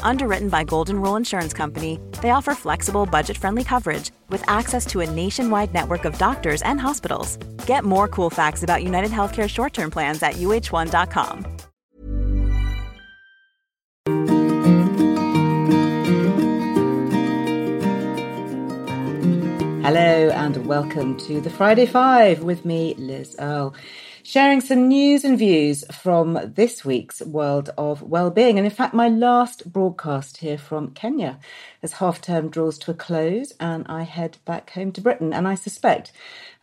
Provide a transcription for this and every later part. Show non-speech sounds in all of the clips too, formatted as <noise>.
Underwritten by Golden Rule Insurance Company, they offer flexible, budget friendly coverage with access to a nationwide network of doctors and hospitals. Get more cool facts about United Healthcare short term plans at uh1.com. Hello and welcome to the Friday Five with me, Liz Earle sharing some news and views from this week's world of well-being. And in fact my last broadcast here from Kenya as half term draws to a close and I head back home to Britain. And I suspect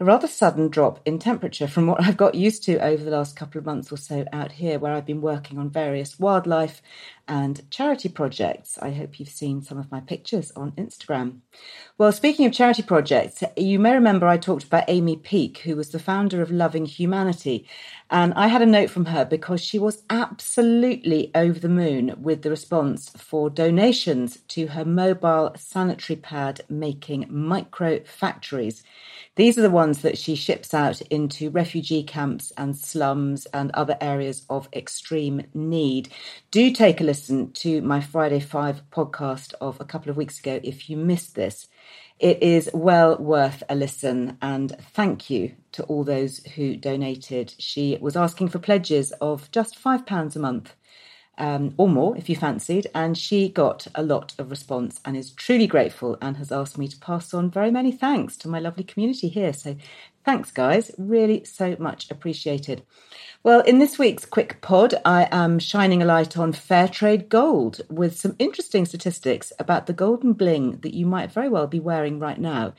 a rather sudden drop in temperature from what <laughs> I've got used to over the last couple of months or so out here where I've been working on various wildlife and charity projects. I hope you've seen some of my pictures on Instagram. Well, speaking of charity projects, you may remember I talked about Amy Peake, who was the founder of Loving Humanity. And I had a note from her because she was absolutely over the moon with the response for donations to her mobile sanitary pad making micro factories. These are the ones that she ships out into refugee camps and slums and other areas of extreme need. Do take a listen to my Friday Five podcast of a couple of weeks ago if you missed this. It is well worth a listen and thank you to all those who donated. She was asking for pledges of just £5 a month um, or more if you fancied. And she got a lot of response and is truly grateful and has asked me to pass on very many thanks to my lovely community here. So thanks, guys. Really so much appreciated. Well, in this week's quick pod, I am shining a light on fair trade gold with some interesting statistics about the golden bling that you might very well be wearing right now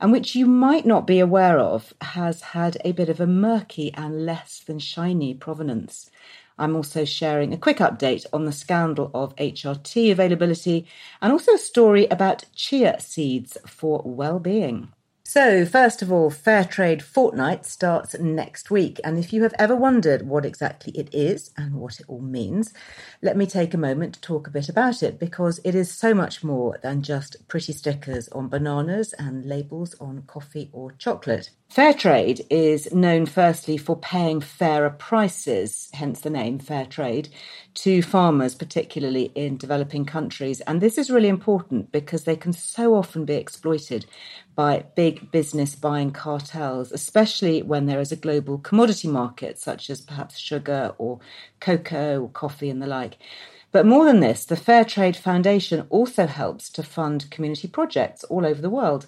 and which you might not be aware of has had a bit of a murky and less than shiny provenance. I'm also sharing a quick update on the scandal of HRT availability and also a story about chia seeds for well-being. So, first of all, Fair Trade Fortnight starts next week. And if you have ever wondered what exactly it is and what it all means, let me take a moment to talk a bit about it because it is so much more than just pretty stickers on bananas and labels on coffee or chocolate. Fair trade is known firstly for paying fairer prices, hence the name fair trade, to farmers, particularly in developing countries. And this is really important because they can so often be exploited by big business buying cartels, especially when there is a global commodity market, such as perhaps sugar or cocoa or coffee and the like. But more than this, the Fair Trade Foundation also helps to fund community projects all over the world.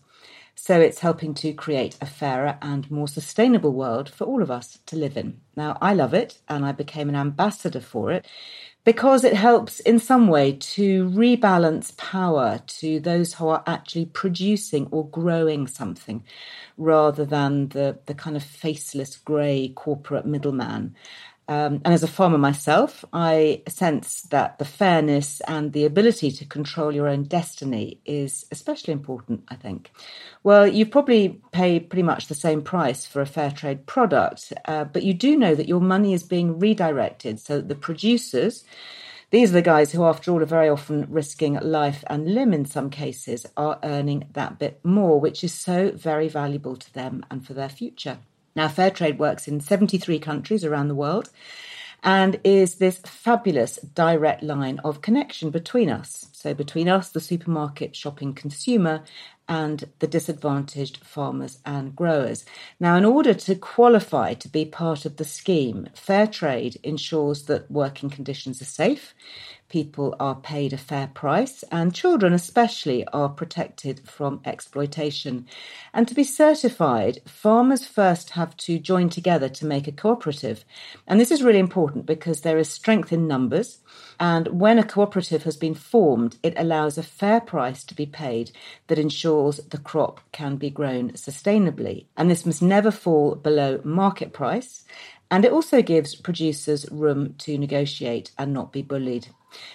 So it's helping to create a fairer and more sustainable world for all of us to live in. Now, I love it and I became an ambassador for it because it helps in some way to rebalance power to those who are actually producing or growing something rather than the, the kind of faceless grey corporate middleman. Um, and as a farmer myself, I sense that the fairness and the ability to control your own destiny is especially important, I think. Well, you probably pay pretty much the same price for a fair trade product, uh, but you do know that your money is being redirected so that the producers, these are the guys who, after all, are very often risking life and limb in some cases, are earning that bit more, which is so very valuable to them and for their future. Now, fair trade works in 73 countries around the world and is this fabulous direct line of connection between us. So, between us, the supermarket shopping consumer, and the disadvantaged farmers and growers. Now, in order to qualify to be part of the scheme, fair trade ensures that working conditions are safe, people are paid a fair price, and children especially are protected from exploitation. And to be certified, farmers first have to join together to make a cooperative. And this is really important because there is strength in numbers. And when a cooperative has been formed, it allows a fair price to be paid that ensures the crop can be grown sustainably. And this must never fall below market price. And it also gives producers room to negotiate and not be bullied.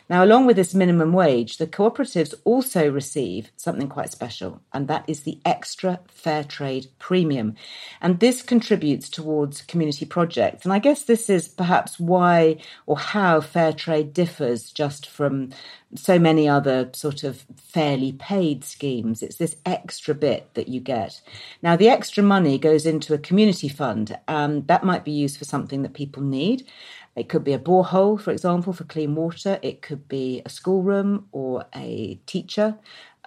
Now, along with this minimum wage, the cooperatives also receive something quite special, and that is the extra fair trade premium. And this contributes towards community projects. And I guess this is perhaps why or how fair trade differs just from so many other sort of fairly paid schemes. It's this extra bit that you get. Now, the extra money goes into a community fund, and that might be used for something that people need. It could be a borehole, for example, for clean water. It could be a schoolroom or a teacher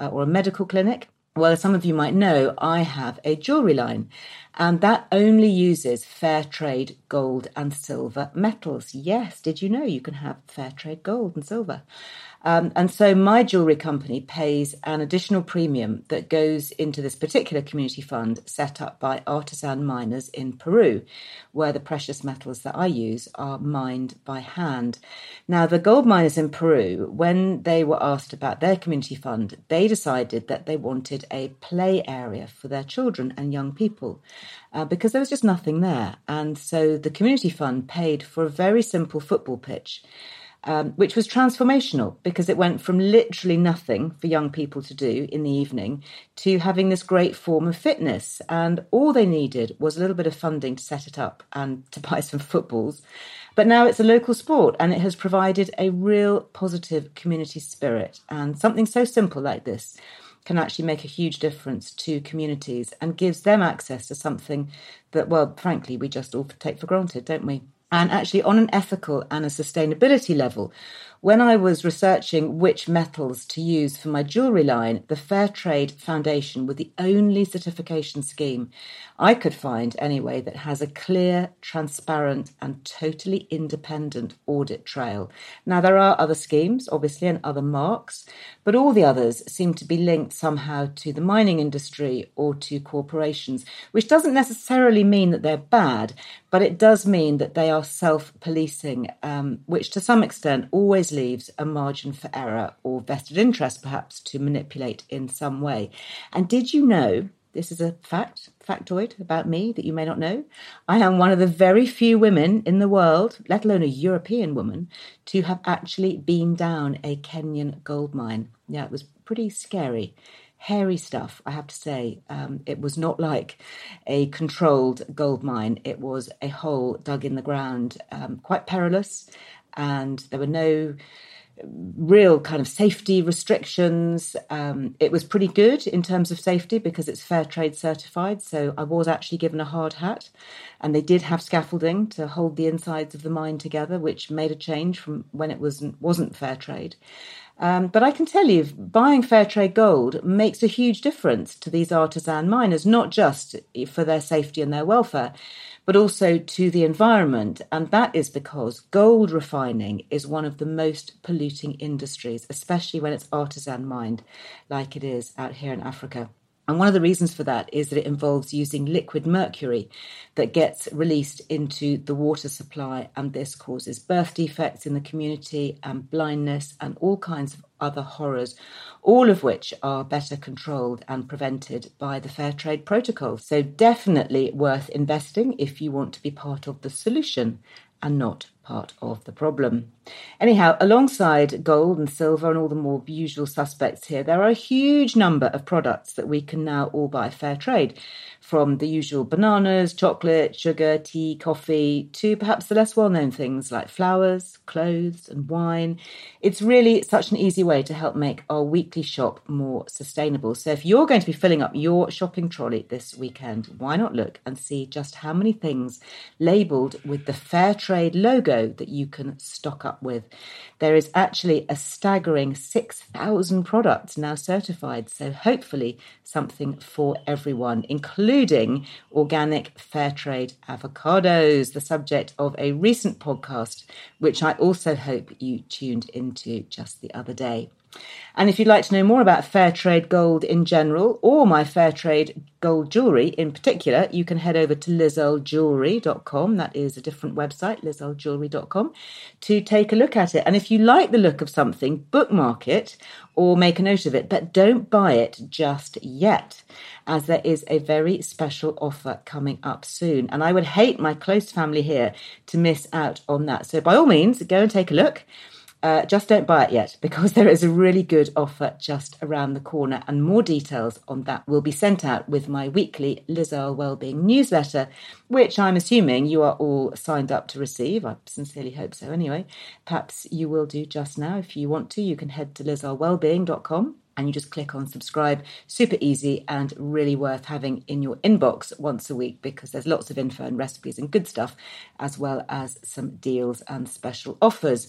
uh, or a medical clinic. Well, as some of you might know, I have a jewellery line, and that only uses fair trade gold and silver metals. Yes, did you know you can have fair trade gold and silver? Um, and so my jewellery company pays an additional premium that goes into this particular community fund set up by artisan miners in Peru, where the precious metals that I use are mined by hand. Now, the gold miners in Peru, when they were asked about their community fund, they decided that they wanted a play area for their children and young people. Uh, because there was just nothing there. And so the community fund paid for a very simple football pitch um, which was transformational because it went from literally nothing for young people to do in the evening to having this great form of fitness. And all they needed was a little bit of funding to set it up and <laughs> to buy some footballs. But now it's a local sport and it has provided a real positive community spirit. And something so simple like this can actually make a huge difference to communities and gives them access to something that, well, frankly, we just all take for granted, don't we? And actually, on an ethical and a sustainability level, when I was researching which metals to use for my jewellery line, the Fair Trade Foundation were the only certification scheme I could find anyway that has a clear, transparent, and totally independent audit trail. Now, there are other schemes, obviously, and other marks, but all the others seem to be linked somehow to the mining industry or to corporations, which doesn't necessarily mean that they're bad, but it does mean that they are self policing, um, which to some extent always leaves a margin for error or vested interest, perhaps, to manipulate in some way. And did you know? This is a fact, factoid about me that you may not know. I am one of the very few women in the world, let alone a European woman, to have actually been down a Kenyan gold mine. Yeah, it was pretty scary hairy stuff, I have to say. Um, it was not like a controlled gold mine, it was a hole dug in the ground, um, quite perilous, and there were no real kind of safety restrictions. Um, it was pretty good in terms of safety because it's fair trade certified. So I was actually given a hard hat, and they did have scaffolding to hold the insides of the mine together, which made a change from when it wasn't wasn't fair trade. Um, but I can tell you, buying fair trade gold makes a huge difference to these artisan miners, not just for their safety and their welfare, but also to the environment. And that is because gold refining is one of the most polluting industries, especially when it's artisan mined, like it is out here in Africa. And one of the reasons for that is that it involves using liquid mercury that gets released into the water supply, and this causes birth defects in the community and blindness and all kinds of other horrors, all of which are better controlled and prevented by the Fair Trade Protocol. So, definitely worth investing if you want to be part of the solution and not part of the problem. Anyhow, alongside gold and silver and all the more usual suspects here, there are a huge number of products that we can now all buy fair trade, from the usual bananas, chocolate, sugar, tea, coffee, to perhaps the less well known things like flowers, clothes, and wine. It's really such an easy way to help make our weekly shop more sustainable. So if you're going to be filling up your shopping trolley this weekend, why not look and see just how many things labelled with the fair trade logo that you can stock up with. There is actually a staggering 6,000 products now certified, so hopefully something for everyone, including organic fair trade avocados, the subject of a recent podcast, which I also hope you tuned into just the other day. And if you'd like to know more about fair trade gold in general or my fair trade gold jewellery in particular, you can head over to lizearlejewellery.com. That is a different website, lizearlejewellery.com, to take a look at it. And if you like the look of something, bookmark it or make a note of it, but don't buy it just yet, as there is a very special offer coming up soon. And I would hate my close family here to miss out on that. So by all means, go and take a look. Uh, just don't buy it yet because <laughs> there is a really good offer just around the corner, and more details on that will be sent out with my weekly Liz Earle Wellbeing newsletter, which I'm assuming you are all signed up to receive. I sincerely hope so anyway. Perhaps you will do just now. If you want to, you can head to lizearlewellbeing.com and you just click on subscribe. Super easy and really worth having in your inbox once a week because there's lots of info and recipes and good stuff, as well as some deals and special offers.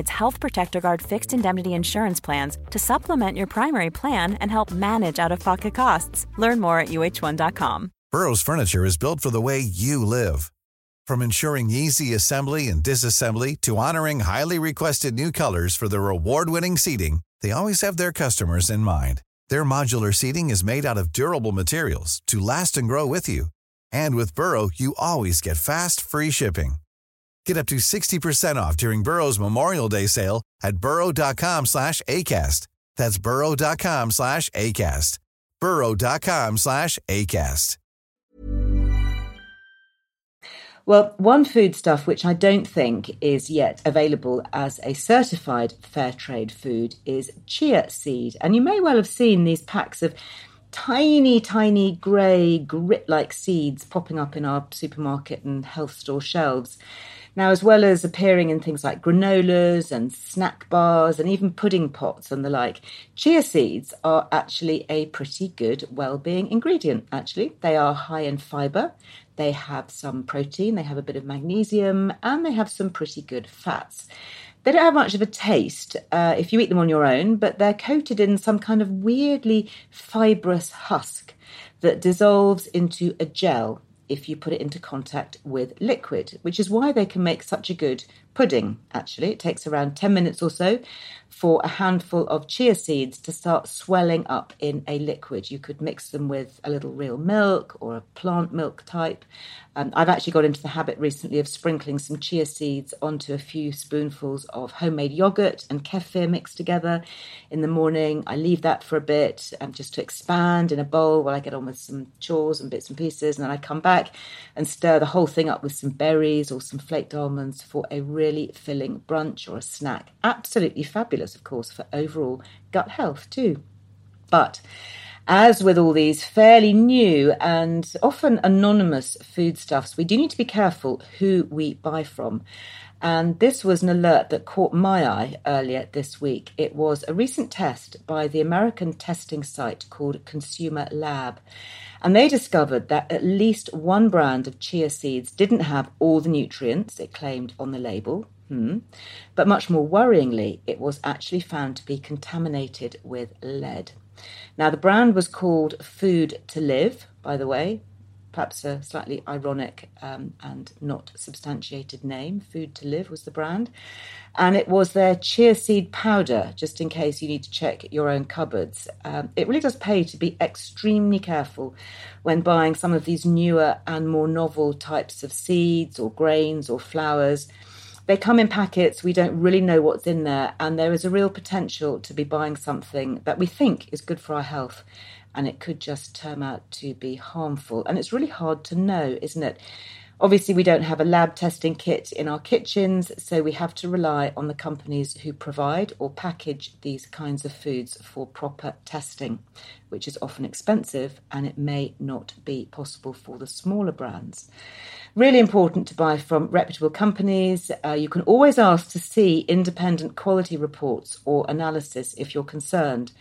Health Protector Guard fixed indemnity insurance plans to supplement your primary plan and help manage out of pocket costs. Learn more at uh1.com. Burrow's furniture is built for the way you live. From ensuring easy assembly and disassembly to honoring highly requested new colors for their award-winning seating, they always have their customers in mind. Their modular seating is made out of durable materials to last and grow with you. And with Burrow, you always get fast, free shipping. Get up to 60% off during Burrow's Memorial Day sale at burrow.com slash ACAST. That's burrow.com slash ACAST. burrow.com slash ACAST. Well, one foodstuff which I don't think is yet available as a certified fair trade food is chia seed. And you may well have seen these packs of tiny, tiny grey grit like seeds popping up in our supermarket and health store shelves. Now, as well as appearing in things like granolas and snack bars and even pudding pots and the like, chia seeds are actually a pretty good well-being ingredient, actually. They are high in fiber, they have some protein, they have a bit of magnesium, and they have some pretty good fats. They don't have much of a taste uh, if you eat them on your own, but they're coated in some kind of weirdly fibrous husk that dissolves into a gel if you put it into contact with liquid, which is why they can make such a good pudding, actually. It takes around 10 minutes or so for a handful of chia seeds to start swelling up in a liquid. You could mix them with a little real milk or a plant milk type. Um, I've actually got into the habit recently of sprinkling some chia seeds onto a few spoonfuls of homemade yogurt and kefir mixed together in the morning. I leave that for a bit um, just to expand in a bowl while I get on with some chores and bits and pieces. And then I come back and stir the whole thing up with some berries or some flaked almonds for a filling brunch or a snack. Absolutely fabulous, of course, for overall gut health too. But As with all these fairly new and often anonymous foodstuffs, we do need to be careful who we buy from. And this was an alert that caught my eye earlier this week. It was a recent test by the American testing site called Consumer Lab. And they discovered that at least one brand of chia seeds didn't have all the nutrients it claimed on the label. Hmm. But much more worryingly, it was actually found to be contaminated with lead. Now, the brand was called Food to Live, by the way, perhaps a slightly ironic um, and not substantiated name. Food to Live was the brand. And it was their chia seed powder, just in case you need to check your own cupboards. Um, it really does pay to be extremely careful when buying some of these newer and more novel types of seeds or grains or flowers. They come in packets, we don't really know what's in there, and there is a real potential to be buying something that we think is good for our health and it could just turn out to be harmful. And it's really hard to know, isn't it? Obviously, we don't have a lab testing kit in our kitchens, so we have to rely on the companies who provide or package these kinds of foods for proper testing, which is often expensive and it may not be possible for the smaller brands. Really important to buy from reputable companies. Uh, you can always ask to see independent quality reports or analysis if you're concerned.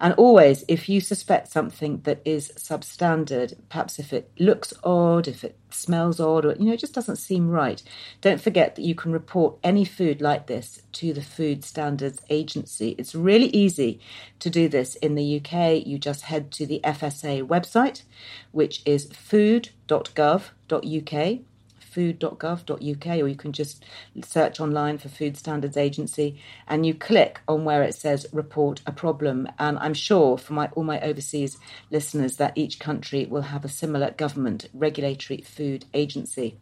And always, if you suspect something that is substandard, perhaps if it looks odd, if it smells odd, or you know, it just doesn't seem right, don't forget that you can report any food like this to the Food Standards Agency. It's really easy to do this in the UK. You just head to the FSA website, which is food.gov.uk food.gov.uk, or you can just search online for Food Standards Agency and you click on where it says report a problem. And I'm sure for my, all my overseas listeners that each country will have a similar government regulatory food agency.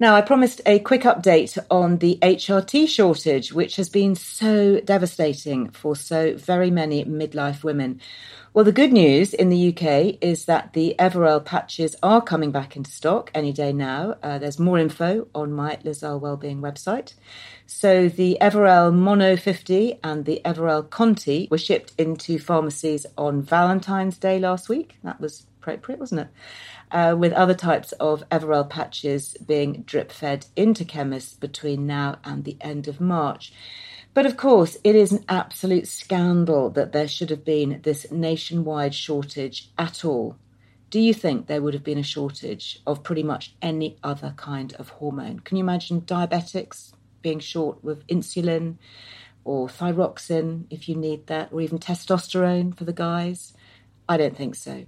Now, I promised a quick update on the HRT shortage, which has been so devastating for so very many midlife women. Well, the good news in the UK is that the Evorel patches are coming back into stock any day now. Uh, there's more info on my Liz Earle Wellbeing website. So the Evorel Mono 50 and the Evorel Conti were shipped into pharmacies on Valentine's Day last week. That was appropriate, wasn't it? Uh, with other types of Evorel patches being drip fed into chemists between now and the end of March. But of course, it is an absolute scandal that there should have been this nationwide shortage at all. Do you think there would have been a shortage of pretty much any other kind of hormone? Can you imagine diabetics being short with insulin or thyroxine if you need that, or even testosterone for the guys? I don't think so.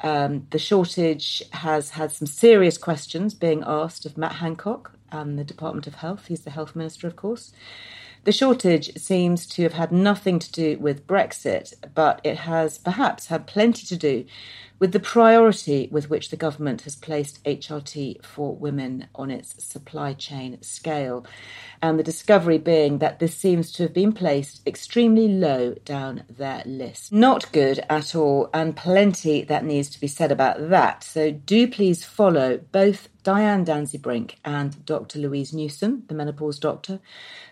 Um, the shortage has had some serious questions being asked of Matt Hancock and the Department of Health. He's the health minister, of course. The shortage seems to have had nothing to do with Brexit, but it has perhaps had plenty to do with the priority with which the government has placed HRT for women on its supply chain scale. And the discovery being that this seems to have been placed extremely low down their list. Not good at all, and plenty that needs to be said about that. So do please follow both Diane Danzebrink and Dr. Louise Newson, the menopause doctor,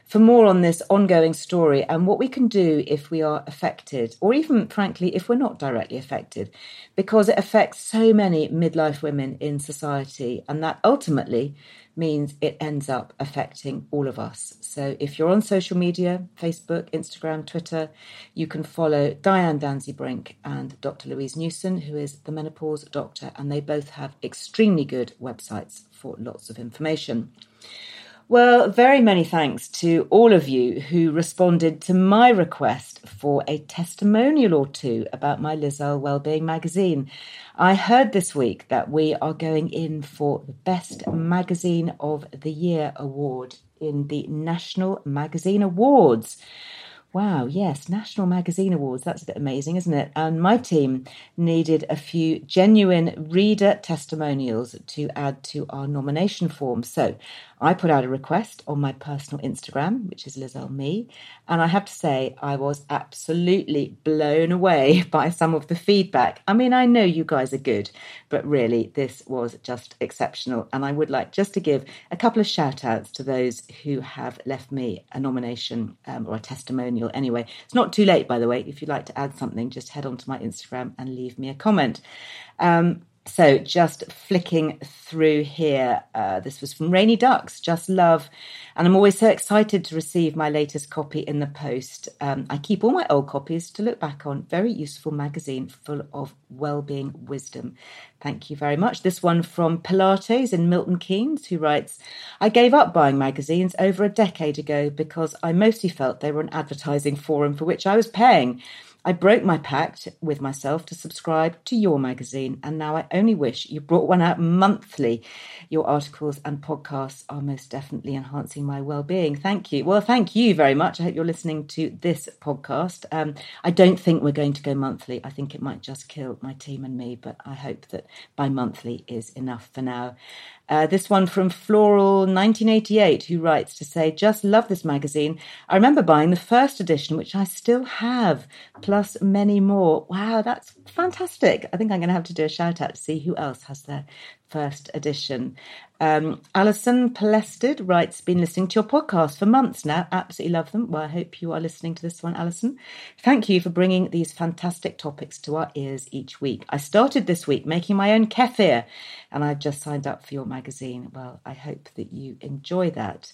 for more on this ongoing story and what we can do if we are affected, or even, frankly, if we're not directly affected, because it affects so many midlife women in society, and that ultimately means it ends up affecting all of us. So if you're on social media, Facebook, Instagram, Twitter, you can follow Diane Danzebrink and Dr. Louise Newson, who is the menopause doctor, and they both have extremely good websites for lots of information. Well, very many thanks to all of you who responded to my request for a testimonial or two about my Liz Earle Wellbeing magazine. I heard this week that we are going in for the Best Magazine of the Year award in the National Magazine Awards. Wow, yes, National Magazine Awards. That's a bit amazing, isn't it? And my team needed a few genuine reader testimonials to add to our nomination form. So I put out a request on my personal Instagram, which is Liz Earle Me, and I have to say I was absolutely blown away <laughs> by some of the feedback. I mean, I know you guys are good, but really this was just exceptional. And I would like just to give a couple of shout outs to those who have left me a nomination um, or a testimonial anyway. It's not too late, by the way. If you'd like to add something, just head on to my Instagram and leave me a comment. Um, so just flicking through here, uh, this was from Rainy Ducks, Just Love. And I'm always so excited to receive my latest copy in the post. Um, I keep all my old copies to look back on. Very useful magazine full of well-being wisdom. Thank you very much. This one from Pilates in Milton Keynes, who writes, I gave up buying magazines over a decade ago because I mostly felt they were an advertising forum for which I was paying. I broke my pact with myself to subscribe to your magazine, and now I only wish you brought one out monthly. Your articles and podcasts are most definitely enhancing my well-being. Thank you. Well, thank you very much. I hope you're listening to this podcast. Um, I don't think we're going to go monthly. I think it might just kill my team and me, but I hope that bi monthly is enough for now. Uh, this one from Floral 1988, who writes to say, Just love this magazine. I remember buying the first edition, which I still have, plus many more. Wow, that's fantastic. I think I'm going to have to do a shout out to see who else has their first edition. Um, Alison Palested writes, been listening to your podcast for months now. Absolutely love them. Well, I hope you are listening to this one, Alison. Thank you for bringing these fantastic topics to our ears each week. I started this week making my own kefir and I've just signed up for your magazine. Well, I hope that you enjoy that.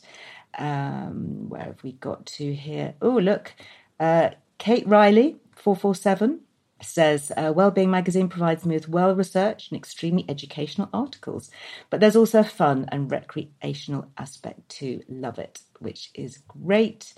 Um, where have we got to here? Oh, look, uh, Kate Riley, 447 says uh, Wellbeing magazine provides me with well researched and extremely educational articles, but there's also a fun and recreational aspect to love it, which is great.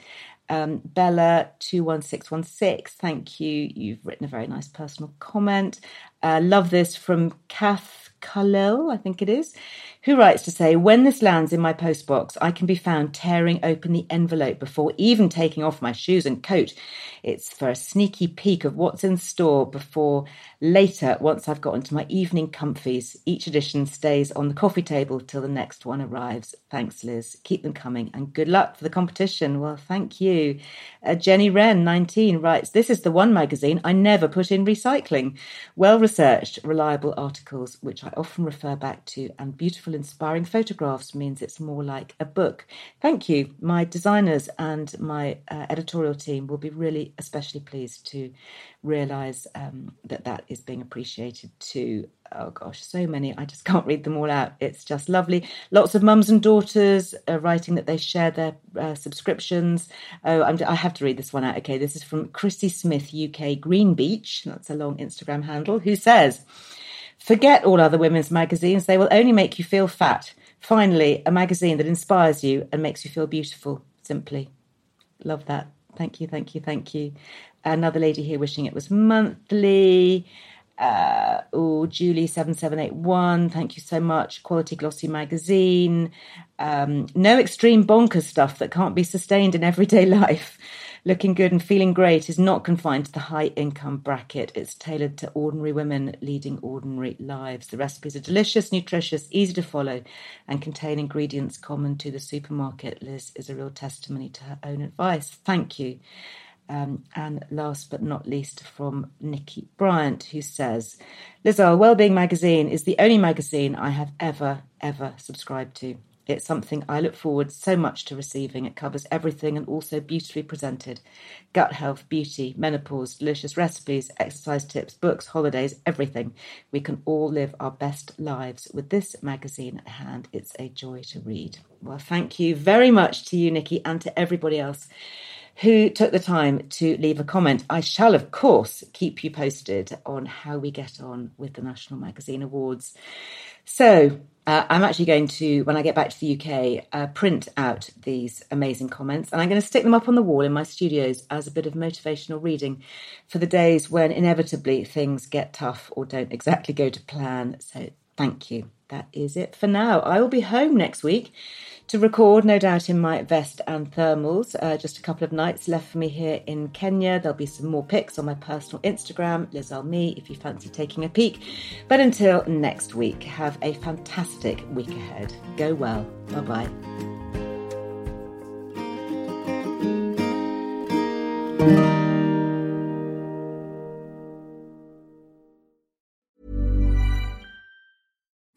Um, Bella two one six one six, thank you. You've written a very nice personal comment. Uh, love this from Kath Khalil, I think it is, who writes to say, When this lands in my postbox, I can be found tearing open the envelope before even taking off my shoes and coat. It's for a sneaky peek of what's in store before later, once I've got into my evening comfies. Each edition stays on the coffee table till the next one arrives. Thanks, Liz. Keep them coming and good luck for the competition. Well, thank you. Uh, Jenny Wren, 19, writes, This is the one magazine I never put in recycling. Well researched, reliable articles, which I often refer back to, and beautiful, inspiring photographs means it's more like a book. Thank you. My designers and my uh, editorial team will be really especially pleased to realise um, that that is being appreciated too. Oh gosh, so many. I just <laughs> can't read them all out. It's just lovely. Lots of mums and daughters are writing that they share their uh, subscriptions. Oh, I'm, i have to read this one out. Okay, this is from Christy Smith, UK Green Beach. That's a long Instagram handle, who says, Forget all other women's magazines. They will only make you feel fat. Finally, a magazine that inspires you and makes you feel beautiful, simply. Love that. Thank you, thank you, thank you. Another lady here wishing it was monthly. Uh, oh, Julie7781, thank you so much. Quality Glossy Magazine. Um, no extreme bonkers stuff that can't be sustained in everyday <laughs> life looking good and feeling great is not confined to the high income bracket. It's tailored to ordinary women leading ordinary lives. The recipes are delicious, nutritious, easy to follow, and contain ingredients common to the supermarket. Liz is a real testimony to her own advice. Thank you. Um, and last but not least, from Nikki Bryant, who says, Liz Earle Wellbeing Magazine is the only magazine I have ever, ever subscribed to. It's something I look forward so much to receiving. It covers everything and also beautifully presented gut health, beauty, menopause, delicious recipes, exercise tips, books, holidays, everything. We can all live our best lives with this magazine at hand. It's a joy to read. Well, thank you very much to you, Nikki, and to everybody else who took the time to leave a comment. I shall, of course, keep you posted on how we get on with the National Magazine Awards. So, uh, I'm actually going to, when I get back to the UK, uh, print out these amazing comments and I'm going to stick them up on the wall in my studios as a bit of motivational reading for the days when inevitably things get tough or don't exactly go to plan. So thank you. That is it for now. I will be home next week to record, no doubt, in my vest and thermals. Uh, just a couple of nights left for me here in Kenya. There'll be some more pics on my personal Instagram, Liz Me, if you fancy taking a peek. But until next week, have a fantastic week ahead. Go well. Bye bye.